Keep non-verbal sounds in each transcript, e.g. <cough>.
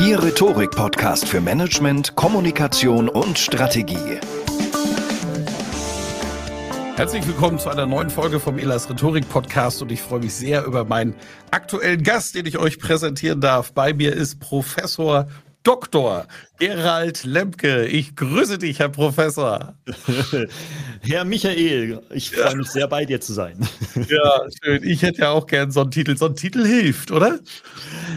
Ihr Rhetorik-Podcast für Management, Kommunikation und Strategie. Herzlich willkommen zu einer neuen Folge vom Elas Rhetorik Podcast und ich freue mich sehr über meinen aktuellen Gast, den ich euch präsentieren darf. Bei mir ist Professor Dr. Gerald Lemke. Ich grüße dich, Herr Professor. <laughs> Herr Michael, ich freue mich sehr bei dir zu sein. <laughs> Ja, schön. Ich hätte ja auch gern so einen Titel. So ein Titel hilft, oder?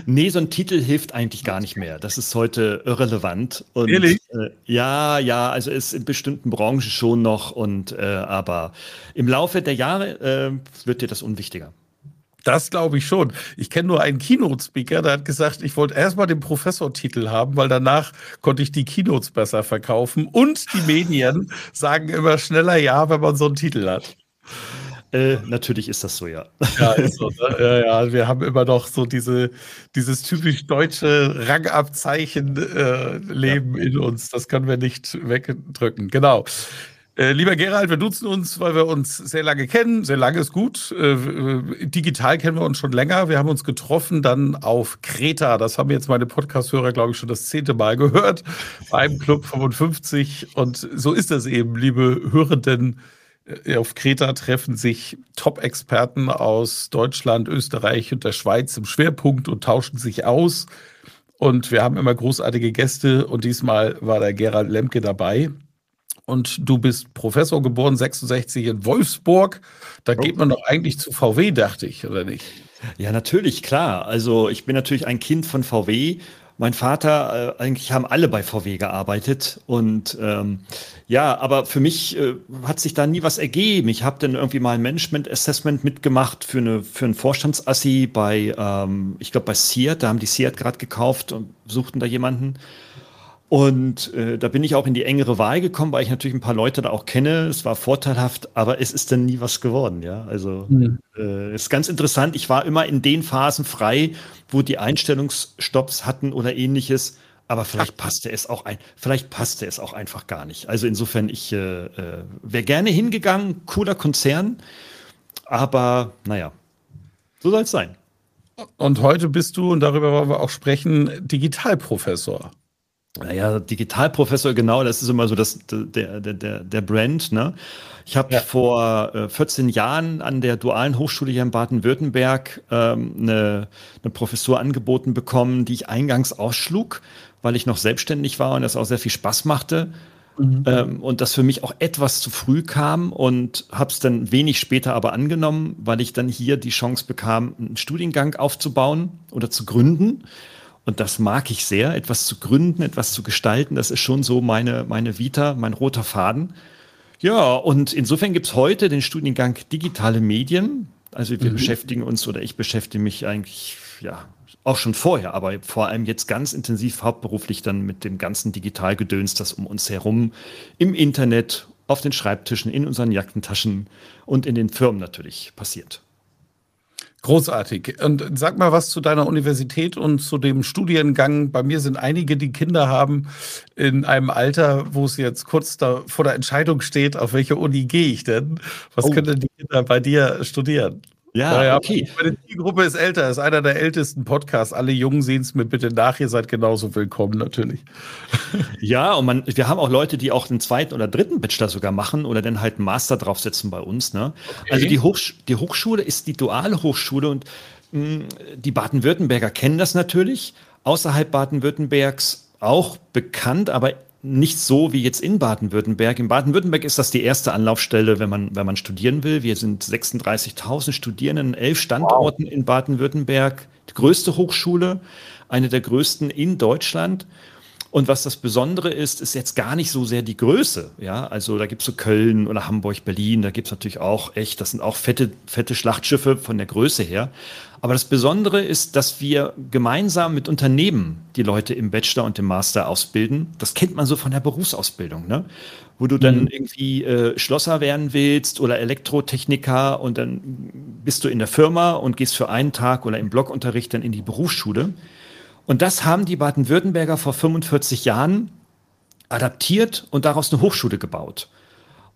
Nee, so ein Titel hilft eigentlich gar nicht mehr. Das ist heute irrelevant. Und, Ehrlich? Äh, ja, ja, also ist in bestimmten Branchen schon noch und äh, aber im Laufe der Jahre äh, wird dir das unwichtiger. Das glaube ich schon. Ich kenne nur einen Keynote-Speaker, der hat gesagt, ich wollte erstmal den Professortitel haben, weil danach konnte ich die Keynotes besser verkaufen. Und die Medien <laughs> sagen immer schneller Ja, wenn man so einen Titel hat. Äh, natürlich ist das so, ja. Ja, ist so, ne? ja, ja, wir haben immer noch so diese, dieses typisch deutsche Rangabzeichen-Leben äh, ja. in uns. Das können wir nicht wegdrücken. Genau. Äh, lieber Gerald, wir duzen uns, weil wir uns sehr lange kennen. Sehr lange ist gut. Äh, digital kennen wir uns schon länger. Wir haben uns getroffen dann auf Kreta. Das haben jetzt meine Podcast-Hörer, glaube ich, schon das zehnte Mal gehört. Beim Club 55. Und so ist das eben, liebe Hörenden. Äh, auf Kreta treffen sich Top-Experten aus Deutschland, Österreich und der Schweiz im Schwerpunkt und tauschen sich aus. Und wir haben immer großartige Gäste. Und diesmal war der Gerald Lemke dabei und du bist Professor geboren 66 in Wolfsburg. Da geht man doch eigentlich zu VW, dachte ich, oder nicht? Ja, natürlich, klar. Also ich bin natürlich ein Kind von VW. Mein Vater, äh, eigentlich haben alle bei VW gearbeitet und ähm, ja, aber für mich äh, hat sich da nie was ergeben. Ich habe dann irgendwie mal ein Management Assessment mitgemacht für eine für Vorstandsassi bei, ähm, ich glaube bei Seat. Da haben die Seat gerade gekauft und suchten da jemanden. Und äh, da bin ich auch in die engere Wahl gekommen, weil ich natürlich ein paar Leute da auch kenne. Es war vorteilhaft, aber es ist dann nie was geworden. Ja, also mhm. äh, ist ganz interessant. Ich war immer in den Phasen frei, wo die Einstellungsstopps hatten oder ähnliches. Aber vielleicht passte es auch ein, vielleicht passte es auch einfach gar nicht. Also insofern, ich äh, äh, wäre gerne hingegangen, cooler Konzern, aber naja, so soll es sein. Und heute bist du, und darüber wollen wir auch sprechen, Digitalprofessor. Naja, Digitalprofessor, genau, das ist immer so das, der, der, der, der Brand. Ne? Ich habe ja. vor äh, 14 Jahren an der Dualen Hochschule hier in Baden-Württemberg ähm, eine, eine Professur angeboten bekommen, die ich eingangs ausschlug, weil ich noch selbstständig war und das auch sehr viel Spaß machte. Mhm. Ähm, und das für mich auch etwas zu früh kam und habe es dann wenig später aber angenommen, weil ich dann hier die Chance bekam, einen Studiengang aufzubauen oder zu gründen. Und das mag ich sehr, etwas zu gründen, etwas zu gestalten. Das ist schon so meine, meine Vita, mein roter Faden. Ja, und insofern gibt es heute den Studiengang Digitale Medien. Also wir mhm. beschäftigen uns oder ich beschäftige mich eigentlich, ja, auch schon vorher, aber vor allem jetzt ganz intensiv hauptberuflich dann mit dem ganzen Digitalgedöns, das um uns herum im Internet, auf den Schreibtischen, in unseren Jackentaschen und in den Firmen natürlich passiert. Großartig. Und sag mal was zu deiner Universität und zu dem Studiengang. Bei mir sind einige, die Kinder haben in einem Alter, wo es jetzt kurz da vor der Entscheidung steht, auf welche Uni gehe ich denn? Was oh. können denn die Kinder bei dir studieren? Ja, naja, okay. Meine Zielgruppe ist älter, ist einer der ältesten Podcasts. Alle Jungen sehen es mir bitte nach, ihr seid genauso willkommen, natürlich. <laughs> Ja, und man, wir haben auch Leute, die auch einen zweiten oder dritten Bachelor sogar machen oder dann halt einen Master draufsetzen bei uns. Ne? Okay. Also die, Hochsch die Hochschule ist die duale Hochschule und mh, hm, die Baden-Württemberger kennen das natürlich. Außerhalb Baden-Württembergs auch bekannt, aber nicht so wie jetzt in Baden-Württemberg. In Baden-Württemberg ist das die erste Anlaufstelle, wenn man, wenn man studieren will. Wir sind 36.000 Studierende in elf Standorten wow. in Baden-Württemberg. Die größte Hochschule, eine der größten in Deutschland. Und was das Besondere ist, ist jetzt gar nicht so sehr die Größe. Ja, also da gibt es so Köln oder Hamburg, Berlin, da gibt es natürlich auch echt, das sind auch fette, fette Schlachtschiffe von der Größe her. Aber das Besondere ist, dass wir gemeinsam mit Unternehmen die Leute im Bachelor und im Master ausbilden. Das kennt man so von der Berufsausbildung, ne? Wo du dann mhm. irgendwie äh, Schlosser werden willst oder Elektrotechniker und dann bist du in der Firma und gehst für einen Tag oder im Blockunterricht dann in die Berufsschule. Und das haben die Baden-Württemberger vor 45 Jahren adaptiert und daraus eine Hochschule gebaut.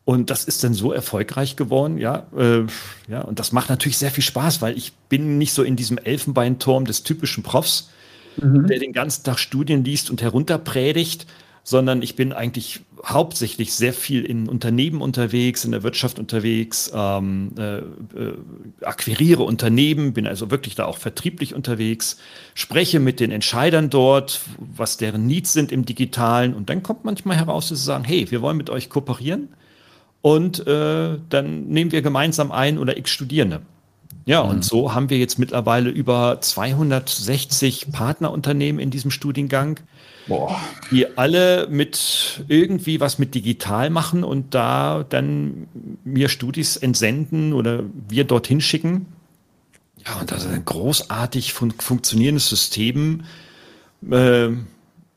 Und das ist dann so erfolgreich geworden, ja, äh, ja, und das macht natürlich sehr viel Spaß, weil ich bin nicht so in diesem Elfenbeinturm des typischen Profs, mhm. der den ganzen Tag Studien liest und herunterpredigt, sondern ich bin eigentlich hauptsächlich sehr viel in Unternehmen unterwegs, in der Wirtschaft unterwegs, ähm, äh, äh, akquiriere Unternehmen, bin also wirklich da auch vertrieblich unterwegs, spreche mit den Entscheidern dort, was deren Needs sind im Digitalen und dann kommt manchmal heraus, dass sie sagen, hey, wir wollen mit euch kooperieren und äh, dann nehmen wir gemeinsam ein oder x Studierende. Ja, mhm. und so haben wir jetzt mittlerweile über 260 Partnerunternehmen in diesem Studiengang. Boah. die alle mit irgendwie was mit digital machen und da dann mir Studis entsenden oder wir dorthin schicken. Ja, und das ist ein großartig fun funktionierendes System. Äh,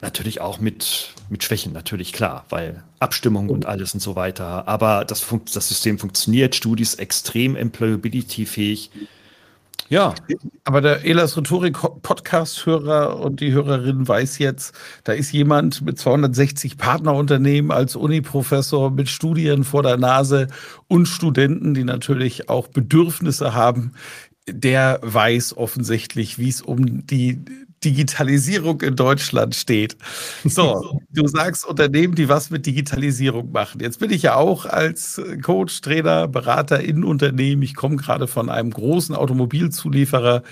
natürlich auch mit, mit Schwächen, natürlich klar, weil Abstimmung und alles und so weiter. Aber das, das System funktioniert, Studis extrem employability-fähig. Ja. Aber der Elas Rhetorik-Podcast-Hörer und die Hörerin weiß jetzt, da ist jemand mit 260 Partnerunternehmen als Uniprofessor mit Studien vor der Nase und Studenten, die natürlich auch Bedürfnisse haben. Der weiß offensichtlich, wie es um die Digitalisierung in Deutschland steht. So, <laughs> du sagst Unternehmen, die was mit Digitalisierung machen. Jetzt bin ich ja auch als Coach, Trainer, Berater in Unternehmen. Ich komme gerade von einem großen Automobilzulieferer.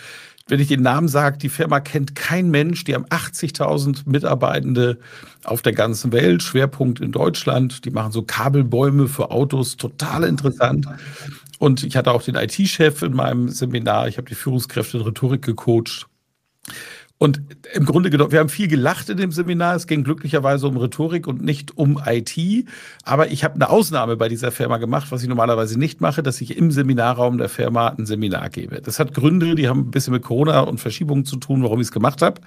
Wenn ich den Namen sage, die Firma kennt kein Mensch. Die haben 80.000 Mitarbeitende auf der ganzen Welt, Schwerpunkt in Deutschland. Die machen so Kabelbäume für Autos, total interessant. Und ich hatte auch den IT-Chef in meinem Seminar. Ich habe die Führungskräfte in Rhetorik gecoacht. Und im Grunde genommen, wir haben viel gelacht in dem Seminar. Es ging glücklicherweise um Rhetorik und nicht um IT. Aber ich habe eine Ausnahme bei dieser Firma gemacht, was ich normalerweise nicht mache, dass ich im Seminarraum der Firma ein Seminar gebe. Das hat Gründe, die haben ein bisschen mit Corona und Verschiebungen zu tun, warum ich es gemacht habe.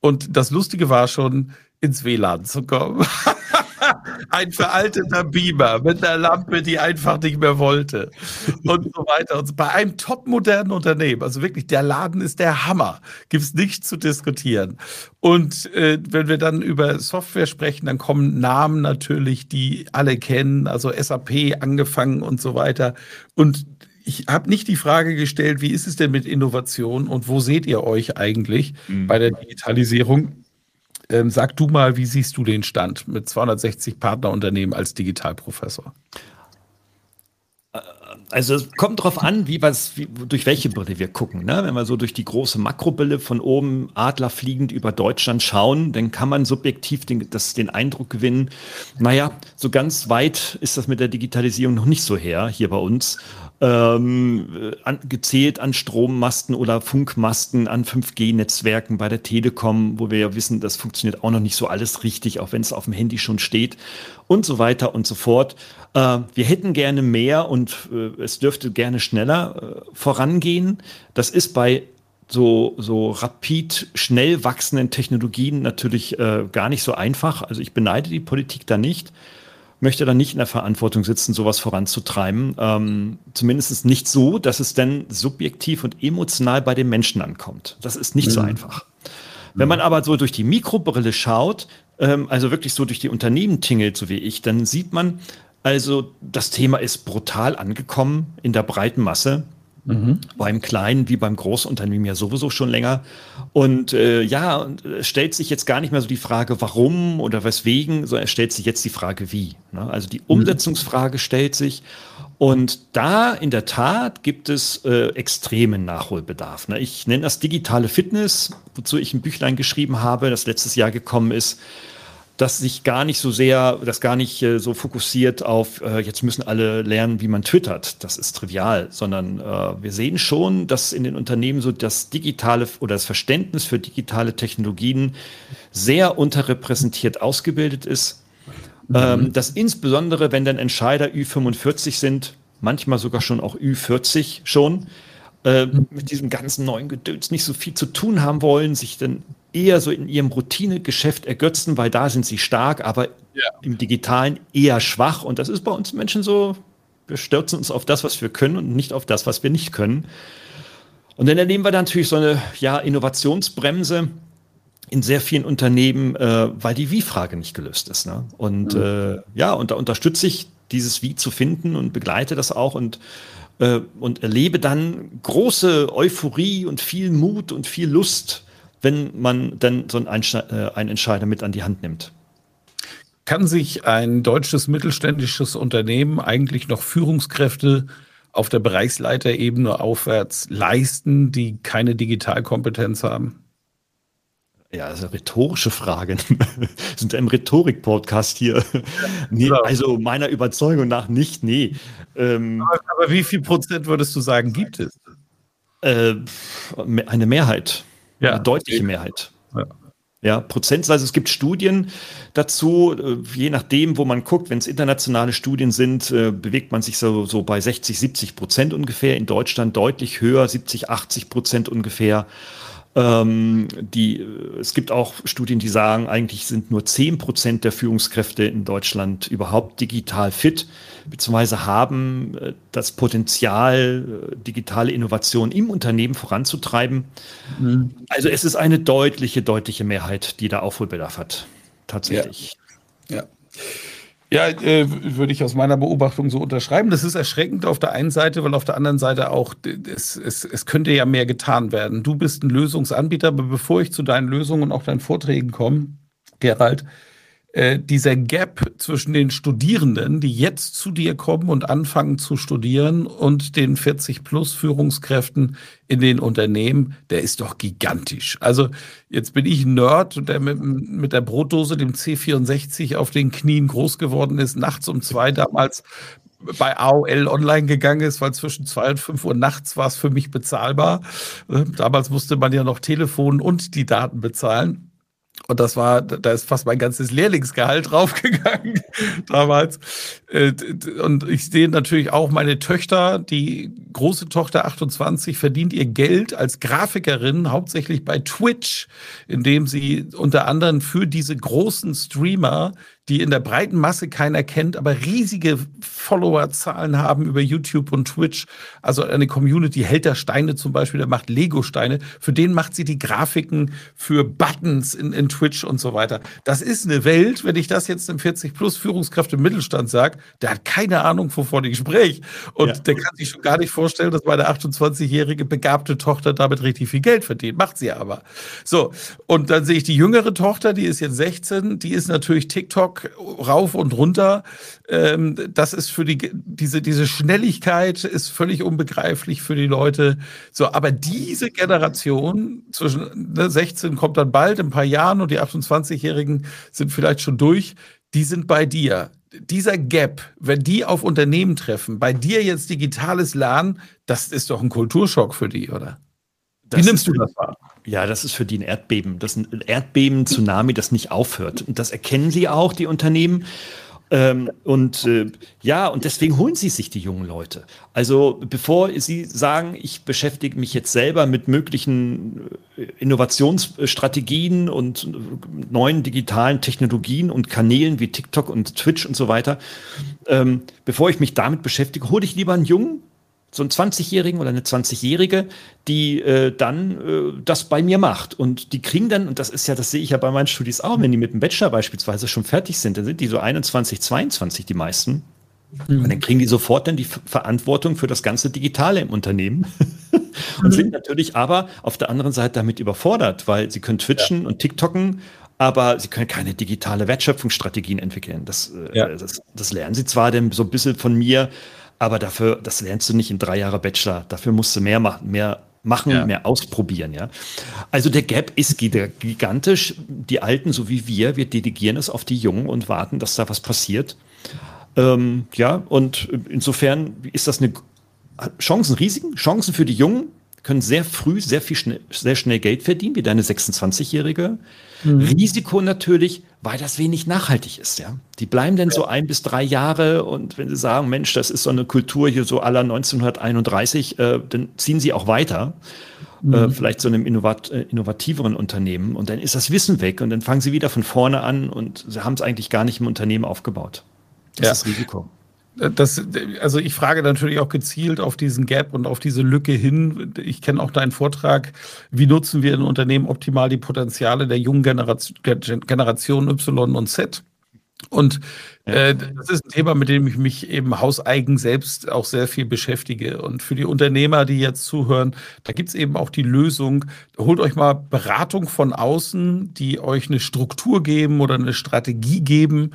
Und das Lustige war schon, ins WLAN zu kommen. <laughs> ein veralteter Beamer mit einer Lampe, die einfach nicht mehr wollte und so weiter. Und bei einem topmodernen Unternehmen, also wirklich, der Laden ist der Hammer, gibt es nichts zu diskutieren. Und äh, wenn wir dann über Software sprechen, dann kommen Namen natürlich, die alle kennen, also SAP angefangen und so weiter. Und ich habe nicht die Frage gestellt, wie ist es denn mit Innovation und wo seht ihr euch eigentlich mhm. bei der Digitalisierung? Ähm, sag du mal, wie siehst du den Stand mit 260 Partnerunternehmen als Digitalprofessor? Also es kommt darauf an, wie was, wie, durch welche Brille wir gucken. Ne? Wenn wir so durch die große Makrobrille von oben adlerfliegend über Deutschland schauen, dann kann man subjektiv den, das, den Eindruck gewinnen, naja, so ganz weit ist das mit der Digitalisierung noch nicht so her hier bei uns ähm, an, gezählt an Strommasten oder Funkmasten, an 5G-Netzwerken bei der Telekom, wo wir ja wissen, das funktioniert auch noch nicht so alles richtig, auch wenn es auf dem Handy schon steht und so weiter und so fort. Äh, wir hätten gerne mehr und äh, es dürfte gerne schneller äh, vorangehen. Das ist bei so, so rapid, schnell wachsenden Technologien natürlich äh, gar nicht so einfach. Also ich beneide die Politik da nicht möchte dann nicht in der Verantwortung sitzen, sowas voranzutreiben. Ähm, Zumindest nicht so, dass es dann subjektiv und emotional bei den Menschen ankommt. Das ist nicht mhm. so einfach. Wenn man aber so durch die Mikrobrille schaut, ähm, also wirklich so durch die Unternehmen tingelt, so wie ich, dann sieht man, also das Thema ist brutal angekommen in der breiten Masse. Mhm. Beim kleinen wie beim Großunternehmen ja sowieso schon länger. Und äh, ja, es stellt sich jetzt gar nicht mehr so die Frage, warum oder weswegen, sondern es stellt sich jetzt die Frage, wie. Ne? Also die mhm. Umsetzungsfrage stellt sich. Und da in der Tat gibt es äh, extremen Nachholbedarf. Ne? Ich nenne das digitale Fitness, wozu ich ein Büchlein geschrieben habe, das letztes Jahr gekommen ist das sich gar nicht so sehr, das gar nicht äh, so fokussiert auf, äh, jetzt müssen alle lernen, wie man twittert. Das ist trivial, sondern äh, wir sehen schon, dass in den Unternehmen so das digitale oder das Verständnis für digitale Technologien sehr unterrepräsentiert ausgebildet ist. Mhm. Ähm, dass insbesondere, wenn dann Entscheider Ü45 sind, manchmal sogar schon auch Ü40 schon, äh, mhm. mit diesem ganzen neuen Gedöns nicht so viel zu tun haben wollen, sich dann eher so in ihrem Routinegeschäft ergötzen, weil da sind sie stark, aber ja. im Digitalen eher schwach. Und das ist bei uns Menschen so, wir stürzen uns auf das, was wir können und nicht auf das, was wir nicht können. Und dann erleben wir dann natürlich so eine ja, Innovationsbremse in sehr vielen Unternehmen, äh, weil die Wie-Frage nicht gelöst ist. Ne? Und mhm. äh, ja, und da unterstütze ich dieses Wie zu finden und begleite das auch und äh, und erlebe dann große Euphorie und viel Mut und viel Lust, wenn man dann so einen, äh, einen Entscheider mit an die Hand nimmt. Kann sich ein deutsches mittelständisches Unternehmen eigentlich noch Führungskräfte auf der Bereichsleiterebene aufwärts leisten, die keine Digitalkompetenz haben? Ja, das ist eine rhetorische Frage. <laughs> Wir sind ja im Rhetorik-Podcast hier. Nee, also meiner Überzeugung nach nicht, nee. Ähm, aber, aber, wie viel Prozent würdest du sagen, gibt es? Äh, eine Mehrheit. Ja. Eine deutliche Mehrheit. Ja. Ja, Prozentweise. Es gibt Studien dazu, äh, je nachdem, wo man guckt. Wenn es internationale Studien sind, äh, bewegt man sich so, so bei 60, 70 Prozent ungefähr. In Deutschland deutlich höher, 70, 80 Prozent ungefähr. Ähm, die, es gibt auch Studien, die sagen, eigentlich sind nur 10 Prozent der Führungskräfte in Deutschland überhaupt digital fit, beziehungsweise haben äh, das Potenzial, äh, digitale Innovation im Unternehmen voranzutreiben. Mhm. Also es ist eine deutliche, deutliche Mehrheit, die da Aufholbedarf hat. Tatsächlich. ja. ja. Ja, äh, würde ich aus meiner Beobachtung so unterschreiben. Das ist erschreckend auf der einen Seite, weil auf der anderen Seite auch, es, es, es könnte ja mehr getan werden. Du bist ein Lösungsanbieter, aber bevor ich zu deinen Lösungen und auch deinen Vorträgen komme, Gerald, äh, dieser Gap zwischen den Studierenden, die jetzt zu dir kommen und anfangen zu studieren, und den 40 plus Führungskräften in den Unternehmen, der ist doch gigantisch. Also jetzt bin ich ein Nerd, der mit, mit der Brotdose, dem C64 auf den Knien groß geworden ist, nachts um zwei damals bei AOL online gegangen ist, weil zwischen zwei und fünf Uhr nachts war es für mich bezahlbar. Äh, damals musste man ja noch Telefon und die Daten bezahlen. Und das war, da ist fast mein ganzes Lehrlingsgehalt <laughs> draufgegangen damals. Äh, und ich sehe natürlich auch meine Töchter, die große Tochter 28 verdient ihr Geld als Grafikerin hauptsächlich bei Twitch, indem sie unter anderem für diese großen Streamer die in der breiten Masse keiner kennt, aber riesige Followerzahlen haben über YouTube und Twitch. Also eine Community hält da Steine zum Beispiel, der macht Lego-Steine. Für den macht sie die Grafiken für Buttons in, in Twitch und so weiter. Das ist eine Welt, wenn ich das jetzt im 40 plus Führungskraft im Mittelstand sage, der hat keine Ahnung, wovon ich spreche. Und ja. der kann sich schon gar nicht vorstellen, dass meine 28-jährige begabte Tochter damit richtig viel Geld verdient. Macht sie aber. So. Und dann sehe ich die jüngere Tochter, die ist jetzt 16, die ist natürlich TikTok TikTok rauf und runter. Ähm, das ist für die, diese, diese Schnelligkeit ist völlig unbegreiflich für die Leute. So, aber diese Generation zwischen ne, 16 kommt dann bald, in ein paar Jahren und die 28-Jährigen sind vielleicht schon durch, die sind bei dir dieser Gap, wenn die auf Unternehmen treffen, bei dir jetzt digitales Lernen, das ist doch ein Kulturschock für die, oder? Wie nimmst du das wahr? Ja, das ist für die ein Erdbeben. Das ist ein Erdbeben, Tsunami, das nicht aufhört. Und das erkennen sie auch, die Unternehmen. Ähm, und äh, ja, und deswegen holen sie sich die jungen Leute. Also bevor sie sagen, ich beschäftige mich jetzt selber mit möglichen äh, Innovationsstrategien und neuen digitalen Technologien und Kanälen wie TikTok und Twitch und so weiter, ähm, bevor ich mich damit beschäftige, hole ich lieber einen Jungen, so einen 20-Jährigen oder eine 20-Jährige, die äh, dann äh, das bei mir macht. Und die kriegen dann, und das ist ja, das sehe ich ja bei meinen Studis auch, wenn die mit dem Bachelor beispielsweise schon fertig sind, dann sind die so 21, 22 die meisten. Mhm. Und dann kriegen die sofort dann die Verantwortung für das ganze Digitale im Unternehmen <laughs> und mhm. sind natürlich aber auf der anderen Seite damit überfordert, weil sie können twitchen ja. und TikToken, aber sie können keine digitale Wertschöpfungsstrategien entwickeln. Das, äh, ja. das, das lernen sie zwar denn so ein bisschen von mir, aber dafür, das lernst du nicht in drei Jahre Bachelor. Dafür musst du mehr machen, mehr machen, ja. mehr ausprobieren, ja. Also der Gap ist gigantisch. Die Alten, so wie wir, wir delegieren es auf die Jungen und warten, dass da was passiert. Ähm, ja, und insofern ist das eine Chancen, Risiken, Chancen für die Jungen, können sehr früh sehr viel schnell, sehr schnell Geld verdienen, wie deine 26-Jährige. Mhm. Risiko natürlich, weil das wenig nachhaltig ist, ja. Die bleiben dann ja. so ein bis drei Jahre und wenn sie sagen, Mensch, das ist so eine Kultur hier so aller 1931, äh, dann ziehen sie auch weiter. Äh, mhm. Äh, vielleicht so einem innovat äh, innovativeren Unternehmen und dann ist das Wissen weg und dann fangen sie wieder von vorne an und sie haben es eigentlich gar nicht im Unternehmen aufgebaut. Das ja. ist Risiko. Das, also ich frage natürlich auch gezielt auf diesen Gap und auf diese Lücke hin. Ich kenne auch deinen Vortrag. Wie nutzen wir in Unternehmen optimal die Potenziale der jungen Generation, Generation Y und Z? Und äh, das ist ein Thema, mit dem ich mich eben hauseigen selbst auch sehr viel beschäftige. Und für die Unternehmer, die jetzt zuhören, da gibt es eben auch die Lösung. Holt euch mal Beratung von außen, die euch eine Struktur geben oder eine Strategie geben,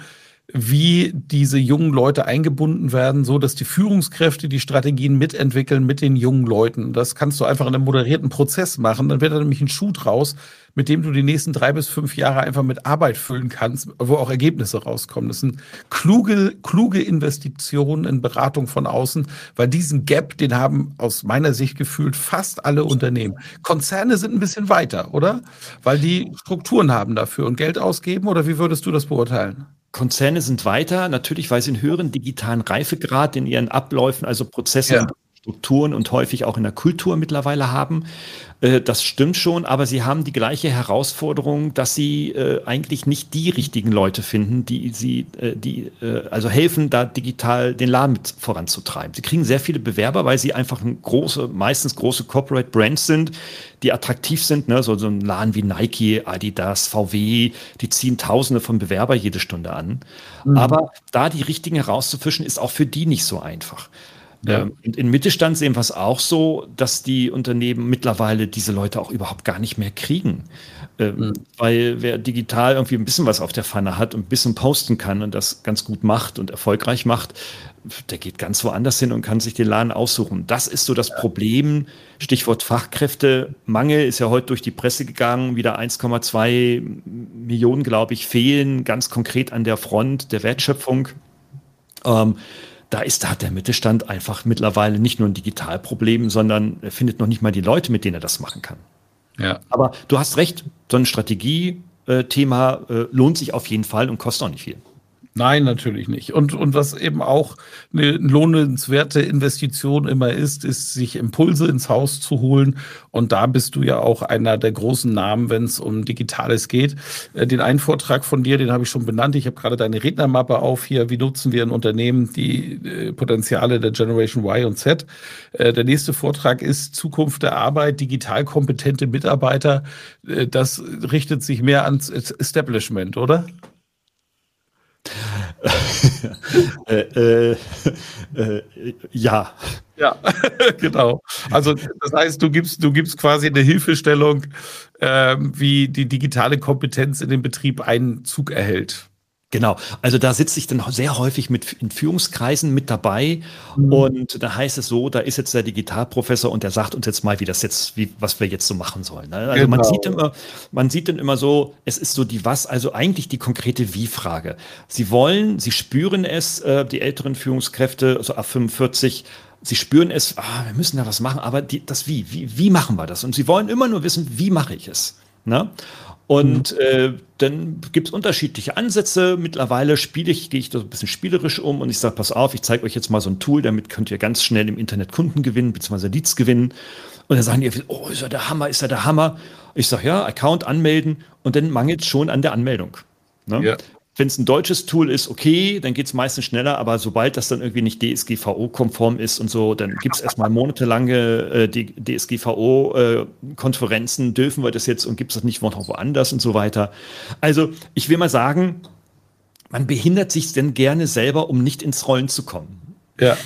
wie diese jungen Leute eingebunden werden, so dass die Führungskräfte die Strategien mitentwickeln mit den jungen Leuten. Das kannst du einfach in einem moderierten Prozess machen. Dann wird da nämlich ein Schuh draus, mit dem du die nächsten drei bis fünf Jahre einfach mit Arbeit füllen kannst, wo auch Ergebnisse rauskommen. Das sind kluge, kluge Investitionen in Beratung von außen, weil diesen Gap, den haben aus meiner Sicht gefühlt fast alle Unternehmen. Konzerne sind ein bisschen weiter, oder? Weil die Strukturen haben dafür und Geld ausgeben, oder wie würdest du das beurteilen? Konzerne sind weiter, natürlich, weil sie einen höheren digitalen Reifegrad in ihren Abläufen, also Prozesse ja. und Strukturen und häufig auch in der Kultur mittlerweile haben. Äh, das stimmt schon, aber sie haben die gleiche Herausforderung, dass sie äh, eigentlich nicht die richtigen Leute finden, die sie, äh, die also helfen, da digital den Laden mit voranzutreiben. Sie kriegen sehr viele Bewerber, weil sie einfach ein große, meistens große Corporate Brands sind, die attraktiv sind, ne? so, so ein Laden wie Nike, Adidas, VW, die ziehen Tausende von Bewerber jede Stunde an. Mhm. Aber da die richtigen herauszufischen, ist auch für die nicht so einfach. Ja. Ähm, und in Mittelstand sehen wir es auch so, dass die Unternehmen mittlerweile diese Leute auch überhaupt gar nicht mehr kriegen. Ähm, mhm. Weil wer digital irgendwie ein bisschen was auf der Pfanne hat und ein bisschen posten kann und das ganz gut macht und erfolgreich macht, der geht ganz woanders hin und kann sich den Laden aussuchen. Das ist so das Problem. Stichwort Fachkräftemangel ist ja heute durch die Presse gegangen. Wieder 1,2 Millionen, glaube ich, fehlen ganz konkret an der Front der Wertschöpfung. Ähm, da ist, da hat der Mittelstand einfach mittlerweile nicht nur ein Digitalproblem, sondern er findet noch nicht mal die Leute, mit denen er das machen kann. Ja. Aber du hast recht, so ein Strategie-Thema äh, lohnt sich auf jeden Fall und kostet auch nicht viel. Nein, natürlich nicht. Und, und was eben auch eine lohnenswerte Investition immer ist, ist, sich Impulse ins Haus zu holen. Und da bist du ja auch einer der großen Namen, wenn es um Digitales geht. Äh, den einen Vortrag von dir, den habe ich schon benannt. Ich habe gerade deine Rednermappe auf hier. Wie nutzen wir in Unternehmen die äh, Potenziale der Generation Y und Z? Äh, der nächste Vortrag ist Zukunft der Arbeit, digital kompetente Mitarbeiter. Das richtet sich mehr ans Establishment, oder? <laughs> äh, äh, äh, ja. Ja, <laughs> genau. Also das heißt, du gibst, du gibst quasi eine Hilfestellung, ähm, wie die digitale Kompetenz in den Betrieb Einzug erhält. Genau, also da sitze ich dann sehr häufig mit in Führungskreisen mit dabei mhm. und da heißt es so, da ist jetzt der Digitalprofessor und der sagt uns jetzt mal, wie das jetzt, wie, was wir jetzt so machen sollen. Ne? Also genau. man sieht immer, man sieht dann immer so, es ist so die was, also eigentlich die konkrete Wie-Frage. Sie wollen, sie spüren es, äh, die älteren Führungskräfte, so ab 45, Sie spüren es, ah, wir müssen da was machen, aber die, das wie, wie, wie machen wir das? Und sie wollen immer nur wissen, wie mache ich es? Ne? Und äh, dann gibt es unterschiedliche Ansätze. Mittlerweile spiele ich, gehe ich da so ein bisschen spielerisch um und ich sage, pass auf, ich zeige euch jetzt mal so ein Tool, damit könnt ihr ganz schnell im Internet Kunden gewinnen, beziehungsweise Leads gewinnen. Und dann sagen die, oh, ist ja der Hammer, ist ja der Hammer. Ich sage, ja, Account anmelden und dann mangelt es schon an der Anmeldung. Ne? Ja. Wenn es ein deutsches Tool ist, okay, dann geht es meistens schneller, aber sobald das dann irgendwie nicht DSGVO-konform ist und so, dann gibt es erstmal monatelange äh, DSGVO-Konferenzen, äh, dürfen wir das jetzt und gibt es das nicht woanders und so weiter. Also ich will mal sagen, man behindert sich denn gerne selber, um nicht ins Rollen zu kommen. Ja.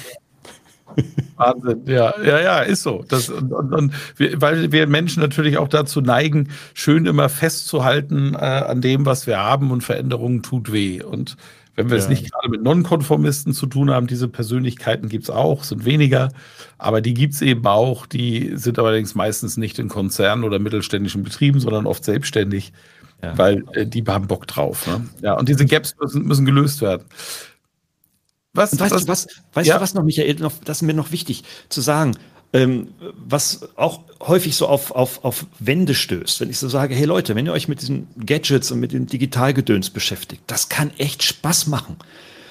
Wahnsinn, ja, ja, ja, ist so. Das, und, und, und wir, weil wir Menschen natürlich auch dazu neigen, schön immer festzuhalten äh, an dem, was wir haben und Veränderungen tut weh. Und wenn wir ja. es nicht gerade mit Nonkonformisten zu tun haben, diese Persönlichkeiten gibt es auch, sind weniger, aber die gibt es eben auch, die sind allerdings meistens nicht in Konzernen oder mittelständischen Betrieben, sondern oft selbstständig, ja. weil äh, die haben Bock drauf. Ne? Ja, und diese Gaps müssen, müssen gelöst werden. Was, weißt was, du was, weißt ja? du was noch, Michael, noch, das ist mir noch wichtig zu sagen, ähm, was auch häufig so auf, auf, auf Wände stößt, wenn ich so sage, hey Leute, wenn ihr euch mit diesen Gadgets und mit dem Digitalgedöns beschäftigt, das kann echt Spaß machen.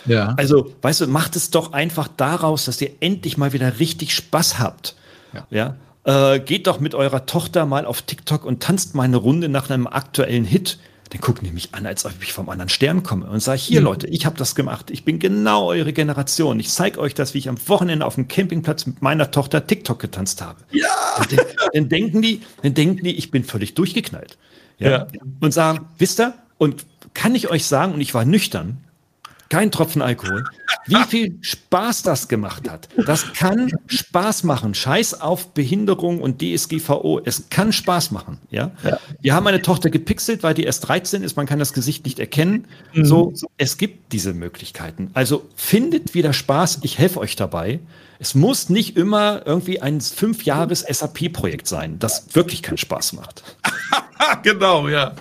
Ja. Also, weißt du, macht es doch einfach daraus, dass ihr endlich mal wieder richtig Spaß habt. Ja. ja? Äh, geht doch mit eurer Tochter mal auf TikTok und tanzt mal eine Runde nach einem aktuellen Hit. Den gucken die mich an, als ob ich vom anderen Stern komme und sage, hier mhm. Leute, ich habe das gemacht. Ich bin genau eure Generation. Ich zeige euch das, wie ich am Wochenende auf dem Campingplatz mit meiner Tochter TikTok getanzt habe. Ja. Dann, dann denken die, dann denken die, ich bin völlig durchgeknallt. Ja. ja. Und sagen, wisst ihr, und kann ich euch sagen, und ich war nüchtern, kein Tropfen Alkohol. Wie viel Spaß das gemacht hat. Das kann Spaß machen. Scheiß auf Behinderung und DSGVO. Es kann Spaß machen. Ja? ja. Wir haben eine Tochter gepixelt, weil die erst 13 ist. Man kann das Gesicht nicht erkennen. Mhm. So, es gibt diese Möglichkeiten. Also findet wieder Spaß. Ich helfe euch dabei. Es muss nicht immer irgendwie ein fünf Jahres SAP-Projekt sein, das wirklich keinen Spaß macht. <laughs> genau, ja.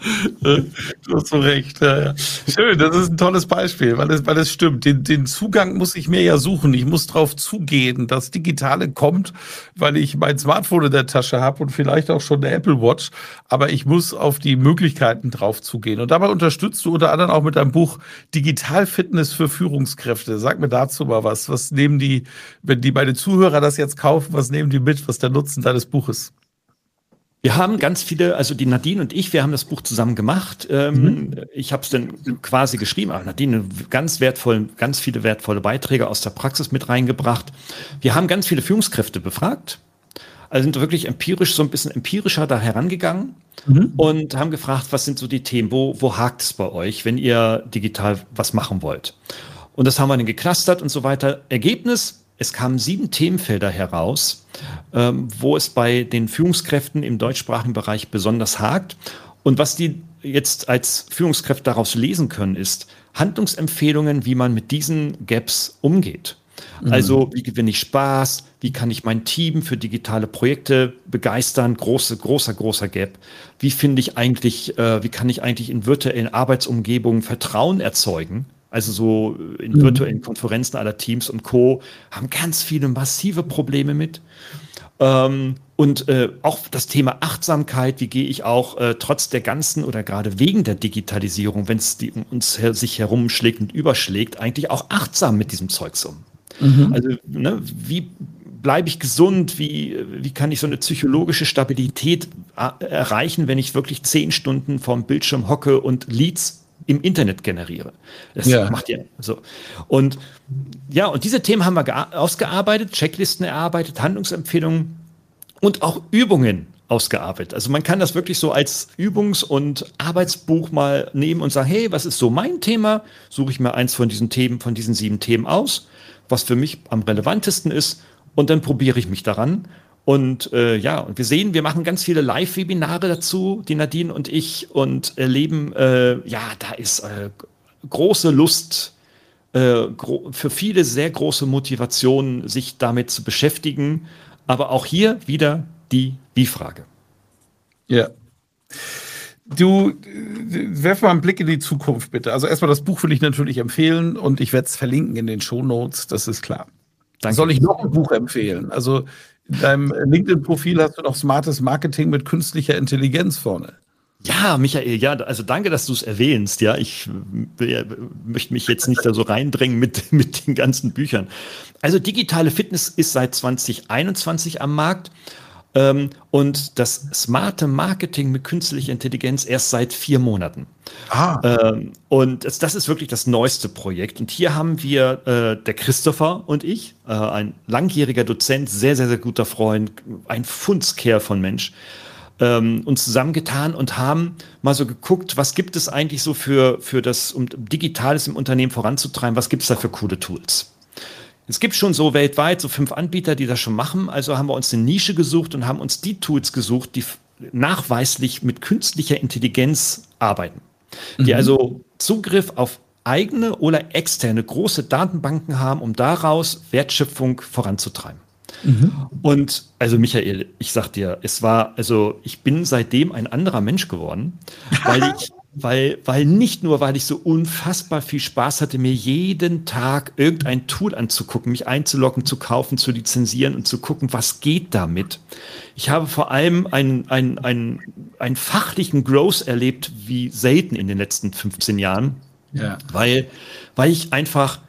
Du hast so recht. Ja, ja. Schön, das ist ein tolles Beispiel, weil es, weil es stimmt. Den, den Zugang muss ich mir ja suchen. Ich muss darauf zugehen, dass Digitale kommt, weil ich mein Smartphone in der Tasche habe und vielleicht auch schon eine Apple Watch. Aber ich muss auf die Möglichkeiten drauf zugehen. Und dabei unterstützt du unter anderem auch mit deinem Buch Digital Fitness für Führungskräfte. Sag mir dazu mal was. Was nehmen die, wenn die meine Zuhörer das jetzt kaufen, was nehmen die mit? Was der Nutzen deines Buches? Wir haben ganz viele, also die Nadine und ich, wir haben das Buch zusammen gemacht. Ähm, mhm. Ich habe es dann quasi geschrieben, aber Nadine ganz wertvoll, ganz viele wertvolle Beiträge aus der Praxis mit reingebracht. Wir haben ganz viele Führungskräfte befragt, also sind wirklich empirisch so ein bisschen empirischer da herangegangen mhm. und haben gefragt, was sind so die Themen, wo, wo hakt es bei euch, wenn ihr digital was machen wollt. Und das haben wir dann geclustert und so weiter. Ergebnis, es kamen sieben Themenfelder heraus, ähm, wo es bei den Führungskräften im deutschsprachigen Bereich besonders hakt. Und was die jetzt als Führungskräfte daraus lesen können, ist Handlungsempfehlungen, wie man mit diesen Gaps umgeht. Mhm. Also, wie gewinne ich Spaß? Wie kann ich mein Team für digitale Projekte begeistern? Große, großer, großer Gap. Wie finde ich eigentlich, äh, wie kann ich eigentlich in virtuellen Arbeitsumgebungen Vertrauen erzeugen? Also so in mhm. virtuellen Konferenzen aller Teams und Co., haben ganz viele massive Probleme mit. Ähm, und äh, auch das Thema Achtsamkeit, wie gehe ich auch äh, trotz der ganzen oder gerade wegen der Digitalisierung, wenn es um uns her sich herumschlägt und überschlägt, eigentlich auch achtsam mit diesem Zeugs um. Mhm. Also ne, wie bleibe ich gesund? Wie, wie kann ich so eine psychologische Stabilität äh, erreichen, wenn ich wirklich zehn Stunden vorm Bildschirm hocke und Leads im Internet generiere. Das ja. macht ihr so. Und ja, und diese Themen haben wir ausgearbeitet, Checklisten erarbeitet, Handlungsempfehlungen und auch Übungen ausgearbeitet. Also man kann das wirklich so als Übungs- und Arbeitsbuch mal nehmen und sagen, hey, was ist so mein Thema? Suche ich mir eins von diesen Themen, von diesen sieben Themen aus, was für mich am relevantesten ist und dann probiere ich mich daran und äh, ja, und wir sehen, wir machen ganz viele Live-Webinare dazu, die Nadine und ich, und erleben, äh, ja, da ist äh, große Lust, äh, gro für viele sehr große Motivation, sich damit zu beschäftigen. Aber auch hier wieder die Wie-Frage. Ja. Du, werf mal einen Blick in die Zukunft, bitte. Also erstmal das Buch will ich natürlich empfehlen und ich werde es verlinken in den Show Notes, das ist klar. Danke. Soll ich noch ein Buch empfehlen? Also in deinem LinkedIn-Profil hast du noch smartes Marketing mit künstlicher Intelligenz vorne. Ja, Michael, ja, also danke, dass du es erwähnst. Ja, ich äh, möchte mich jetzt nicht da so reindrängen mit, <laughs> mit den ganzen Büchern. Also digitale Fitness ist seit 2021 am Markt ähm, und das smarte Marketing mit künstlicher Intelligenz erst seit vier Monaten. Ah. Ähm, und das, das, ist wirklich das neueste Projekt. Und hier haben wir äh, der Christopher und ich, äh, ein langjähriger Dozent, sehr, sehr, sehr guter Freund, ein Fundskerl von Mensch. ähm, uns zusammengetan und haben mal so geguckt, was gibt es eigentlich so für, für das, um Digitales im Unternehmen voranzutreiben, was gibt es da für coole Tools? Es gibt schon so weltweit so fünf Anbieter, die das schon machen. Also haben wir uns eine Nische gesucht und haben uns die Tools gesucht, die nachweislich mit künstlicher Intelligenz arbeiten. Die mhm. also Zugriff auf eigene oder externe große Datenbanken haben, um daraus Wertschöpfung voranzutreiben. Mhm. Und also Michael, ich sag dir, es war, also ich bin seitdem ein anderer Mensch geworden, weil <laughs> ich, weil, weil nicht nur, weil ich so unfassbar viel Spaß hatte, mir jeden Tag irgendein Tool anzugucken, mich einzuloggen, zu kaufen, zu lizenzieren und zu gucken, was geht damit. Ich habe vor allem einen, einen, einen, einen fachlichen Growth erlebt wie selten in den letzten 15 Jahren, ja. weil, weil ich einfach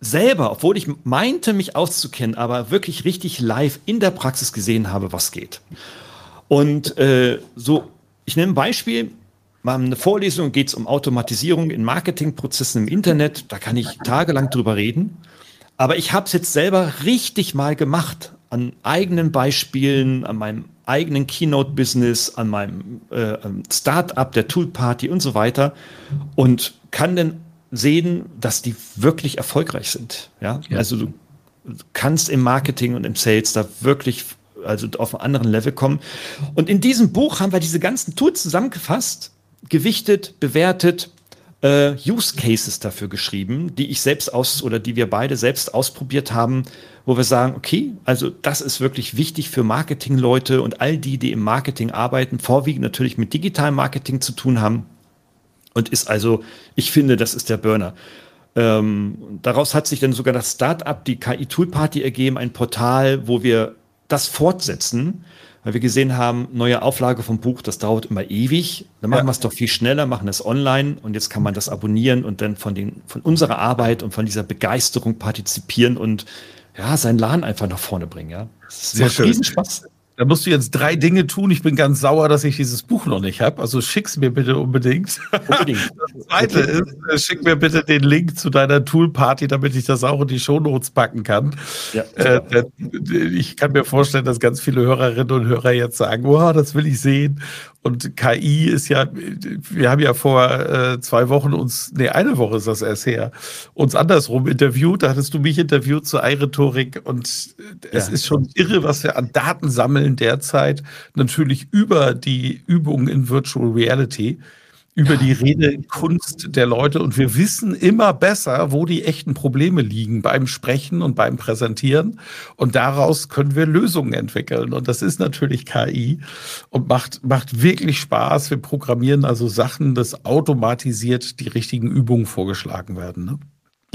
selber, obwohl ich meinte, mich auszukennen, aber wirklich richtig live in der Praxis gesehen habe, was geht. Und äh, so, ich nehme ein Beispiel. Wir haben eine Vorlesung, geht es um Automatisierung in Marketingprozessen im Internet. Da kann ich tagelang drüber reden. Aber ich habe es jetzt selber richtig mal gemacht, an eigenen Beispielen, an meinem eigenen Keynote-Business, an meinem äh, Start-up, der Tool-Party und so weiter. Und kann dann sehen, dass die wirklich erfolgreich sind. Ja, ja. also du kannst im Marketing und im Sales da wirklich also auf einen anderen Level kommen. Und in diesem Buch haben wir diese ganzen Tools zusammengefasst, gewichtet, bewertet, äh, Use Cases dafür geschrieben, die ich selbst aus oder die wir beide selbst ausprobiert haben, wo wir sagen, okay, also das ist wirklich wichtig für Marketingleute und all die, die im Marketing arbeiten, vorwiegend natürlich mit digitalem Marketing zu tun haben und ist also, ich finde, das ist der Burner. Ähm, daraus hat sich dann sogar das Startup, die KI Tool Party ergeben, ein Portal, wo wir das fortsetzen, weil wir gesehen haben, neue Auflage vom Buch, das dauert immer ewig. Dann machen ja. wir es doch viel schneller, machen es online und jetzt kann man das abonnieren und dann von, den, von unserer Arbeit und von dieser Begeisterung partizipieren und ja, seinen Laden einfach nach vorne bringen. Ja. Das Sehr macht schön. Riesenspaß. Da musst du jetzt drei Dinge tun. Ich bin ganz sauer, dass ich dieses Buch noch nicht habe. Also schick's mir bitte unbedingt. Unbedingt. <laughs> Das zweite ist, äh, schick mir bitte den Link zu deiner Toolparty, damit ich das auch in die Shownotes packen kann. Ja, äh, ich kann mir vorstellen, dass ganz viele Hörerinnen und Hörer jetzt sagen, wow, das will ich sehen. Und KI ist ja, wir haben ja vor äh, zwei Wochen uns, nee, eine Woche ist das erst her, uns andersrum interviewt. Da hattest du mich interviewt zur Ei-Rhetorik und äh, es ja. ist schon irre, was wir an Daten sammeln derzeit. Natürlich über die Übungen in Virtual Reality über die Redekunst der Leute und wir wissen immer besser, wo die echten Probleme liegen beim Sprechen und beim Präsentieren und daraus können wir Lösungen entwickeln und das ist natürlich KI und macht, macht wirklich Spaß. Wir programmieren also Sachen, dass automatisiert die richtigen Übungen vorgeschlagen werden. Ne?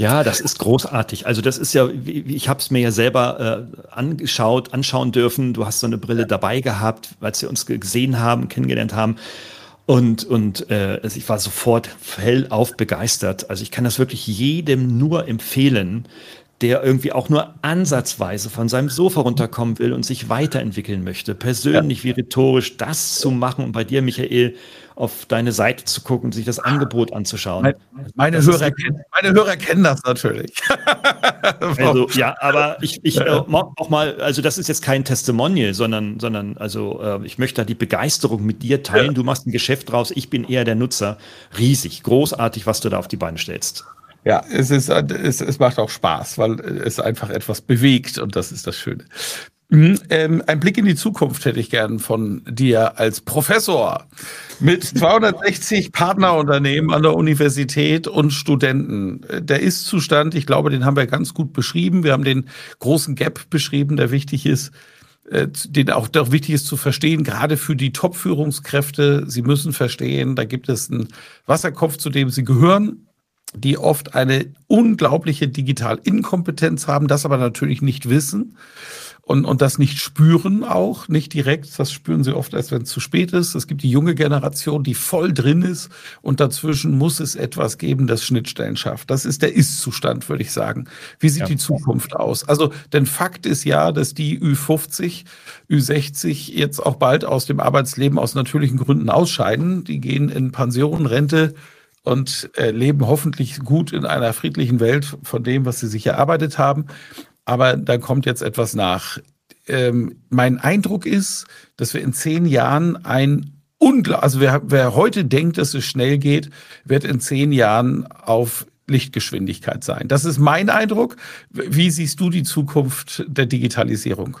Ja, das ist großartig. Also das ist ja, ich habe es mir ja selber äh, angeschaut, anschauen dürfen. Du hast so eine Brille dabei gehabt, als wir uns gesehen haben, kennengelernt haben. Und, und äh, also ich war sofort hellauf begeistert. Also ich kann das wirklich jedem nur empfehlen, der irgendwie auch nur ansatzweise von seinem Sofa runterkommen will und sich weiterentwickeln möchte, persönlich ja. wie rhetorisch, das zu machen. Und bei dir, Michael, auf deine Seite zu gucken, sich das Angebot anzuschauen. Meine, Hörer, kennen, meine Hörer kennen das natürlich. <laughs> also ja, aber ich, ich äh, auch mal, also das ist jetzt kein Testimonial, sondern, sondern also äh, ich möchte da die Begeisterung mit dir teilen. Ja. Du machst ein Geschäft draus, ich bin eher der Nutzer. Riesig, großartig, was du da auf die Beine stellst. Ja, es ist, es, es macht auch Spaß, weil es einfach etwas bewegt und das ist das Schöne. Mhm, ähm, ein Blick in die Zukunft hätte ich gern von dir als Professor mit 260 Partnerunternehmen an der Universität und Studenten. Der Ist-Zustand, ich glaube, den haben wir ganz gut beschrieben. Wir haben den großen Gap beschrieben, der wichtig ist, äh, den auch doch wichtig ist zu verstehen, gerade für die Top-Führungskräfte. Sie müssen verstehen, da gibt es einen Wasserkopf, zu dem sie gehören die oft eine unglaubliche Digital-Inkompetenz haben, das aber natürlich nicht wissen und, und das nicht spüren auch, nicht direkt. Das spüren sie oft erst, wenn es zu spät ist. Es gibt die junge Generation, die voll drin ist und dazwischen muss es etwas geben, das Schnittstellen schafft. Das ist der Ist-Zustand, würde ich sagen. Wie sieht ja. die Zukunft aus? Also, denn Fakt ist ja, dass die Ü50, Ü60 jetzt auch bald aus dem Arbeitsleben aus natürlichen Gründen ausscheiden. Die gehen in Pension, Rente, und äh, leben hoffentlich gut in einer friedlichen Welt von dem, was sie sich erarbeitet haben. Aber dann kommt jetzt etwas nach. ähm, mein Eindruck ist, dass wir in zehn Jahren ein unglaublich, also wer, wer heute denkt, dass es schnell geht, wird in zehn Jahren auf Lichtgeschwindigkeit sein. Das ist mein Eindruck. Wie siehst du die Zukunft der Digitalisierung?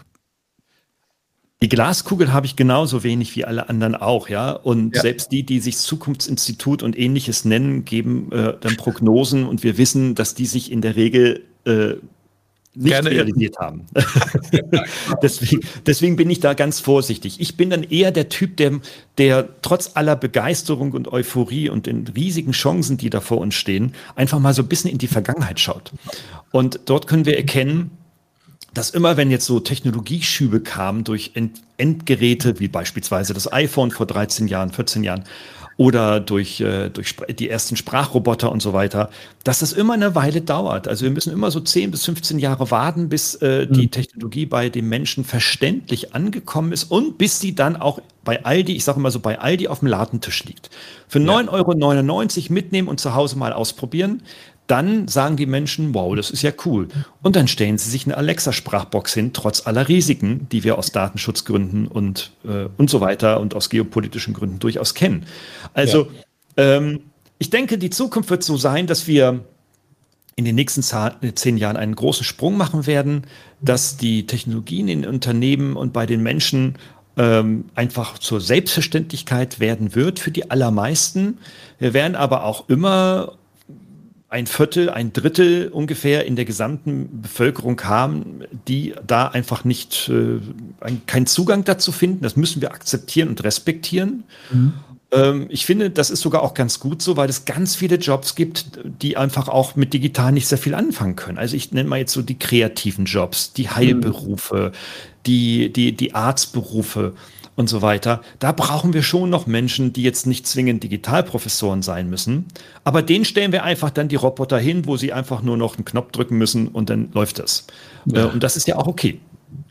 Die Glaskugel habe ich genauso wenig wie alle anderen auch, ja. Und ja. selbst die, die sich Zukunftsinstitut und ähnliches nennen, geben äh, dann Prognosen und wir wissen, dass die sich in der Regel äh, nicht Gerne realisiert haben. <laughs> deswegen, deswegen, bin ich da ganz vorsichtig. Ich bin dann eher der Typ, der, der trotz aller Begeisterung und Euphorie und den riesigen Chancen, die da vor uns stehen, einfach mal so ein bisschen in die Vergangenheit schaut. Und dort können wir erkennen, dass immer, wenn jetzt so Technologieschübe kamen durch End Endgeräte, wie beispielsweise das iPhone vor 13 Jahren, 14 Jahren, oder durch, äh, durch die ersten Sprachroboter und so weiter, dass das immer eine Weile dauert. Also wir müssen immer so 10 bis 15 Jahre warten, bis äh, die mhm. Technologie bei dem Menschen verständlich angekommen ist und bis sie dann auch bei Aldi, ich sage immer so, bei Aldi auf dem Ladentisch liegt. Für ja. 9,99 Euro mitnehmen und zu Hause mal ausprobieren dann sagen die Menschen, wow, das ist ja cool. Und dann stellen sie sich eine Alexa-Sprachbox hin, trotz aller Risiken, die wir aus Datenschutzgründen und, äh, und so weiter und aus geopolitischen Gründen durchaus kennen. Also ja. ähm, ich denke, die Zukunft wird so sein, dass wir in den nächsten zehn Jahren einen großen Sprung machen werden, dass die Technologien in Unternehmen und bei den Menschen ähm, einfach zur Selbstverständlichkeit werden wird für die allermeisten. Wir werden aber auch immer ein Viertel, ein Drittel ungefähr in der gesamten Bevölkerung haben, die da einfach nicht äh, keinen Zugang dazu finden. Das müssen wir akzeptieren und respektieren. Mhm. Ähm, ich finde, das ist sogar auch ganz gut so, weil es ganz viele Jobs gibt, die einfach auch mit digital nicht sehr viel anfangen können. Also ich nenne mal jetzt so die kreativen Jobs, die Heilberufe, mhm. die, die, die Arztberufe und so weiter. Da brauchen wir schon noch Menschen, die jetzt nicht zwingend Digitalprofessoren sein müssen. Aber denen stellen wir einfach dann die Roboter hin, wo sie einfach nur noch einen Knopf drücken müssen und dann läuft das. Ja. Äh, und das ist ja auch okay.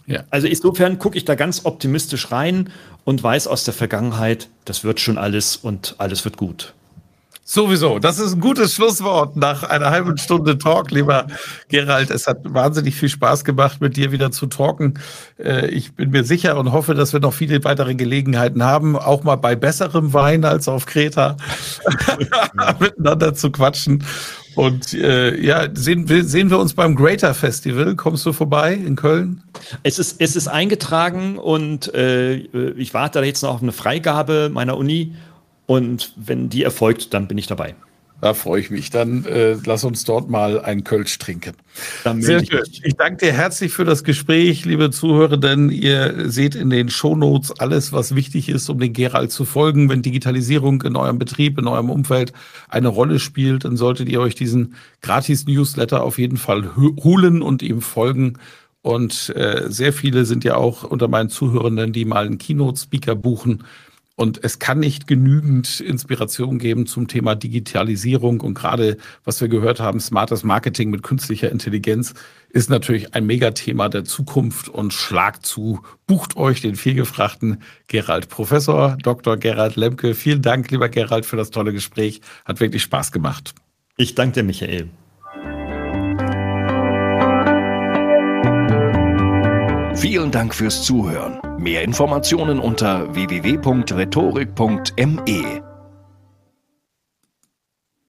Ja. Also insofern gucke ich da ganz optimistisch rein und weiß aus der Vergangenheit, das wird schon alles und alles wird gut. Sowieso. Das ist ein gutes Schlusswort nach einer halben Stunde Talk, lieber Gerald. Es hat wahnsinnig viel Spaß gemacht, mit dir wieder zu talken. Äh, ich bin mir sicher und hoffe, dass wir noch viele weitere Gelegenheiten haben, auch mal bei besserem Wein als auf Kreta <laughs> miteinander zu quatschen. Und äh, ja, sehen wir, sehen wir uns beim Greater Festival. Kommst du vorbei in Köln? Es ist, es ist eingetragen und äh, ich warte jetzt noch auf eine Freigabe meiner Uni und wenn die erfolgt, dann bin ich dabei. Da freue ich mich. Dann äh, lass uns dort mal ein Kölsch trinken. Sehr schön. Ich danke dir herzlich für das Gespräch, liebe Zuhörenden. Ihr seht in den Shownotes alles, was wichtig ist, um den Gerald zu folgen. Wenn Digitalisierung in eurem Betrieb, in eurem Umfeld eine Rolle spielt, dann solltet ihr euch diesen Gratis-Newsletter auf jeden Fall holen und ihm folgen. Und äh, sehr viele sind ja auch unter meinen Zuhörenden, die mal einen Keynote-Speaker buchen und es kann nicht genügend Inspiration geben zum Thema Digitalisierung. Und gerade, was wir gehört haben, smartes Marketing mit künstlicher Intelligenz ist natürlich ein Megathema der Zukunft und schlag zu. Bucht euch den vielgefragten Gerald. Professor Dr. Gerald Lemke, vielen Dank, lieber Gerald, für das tolle Gespräch. Hat wirklich Spaß gemacht. Ich danke dir, Michael. Vielen Dank fürs Zuhören. Mehr Informationen unter www.rhetorik.me.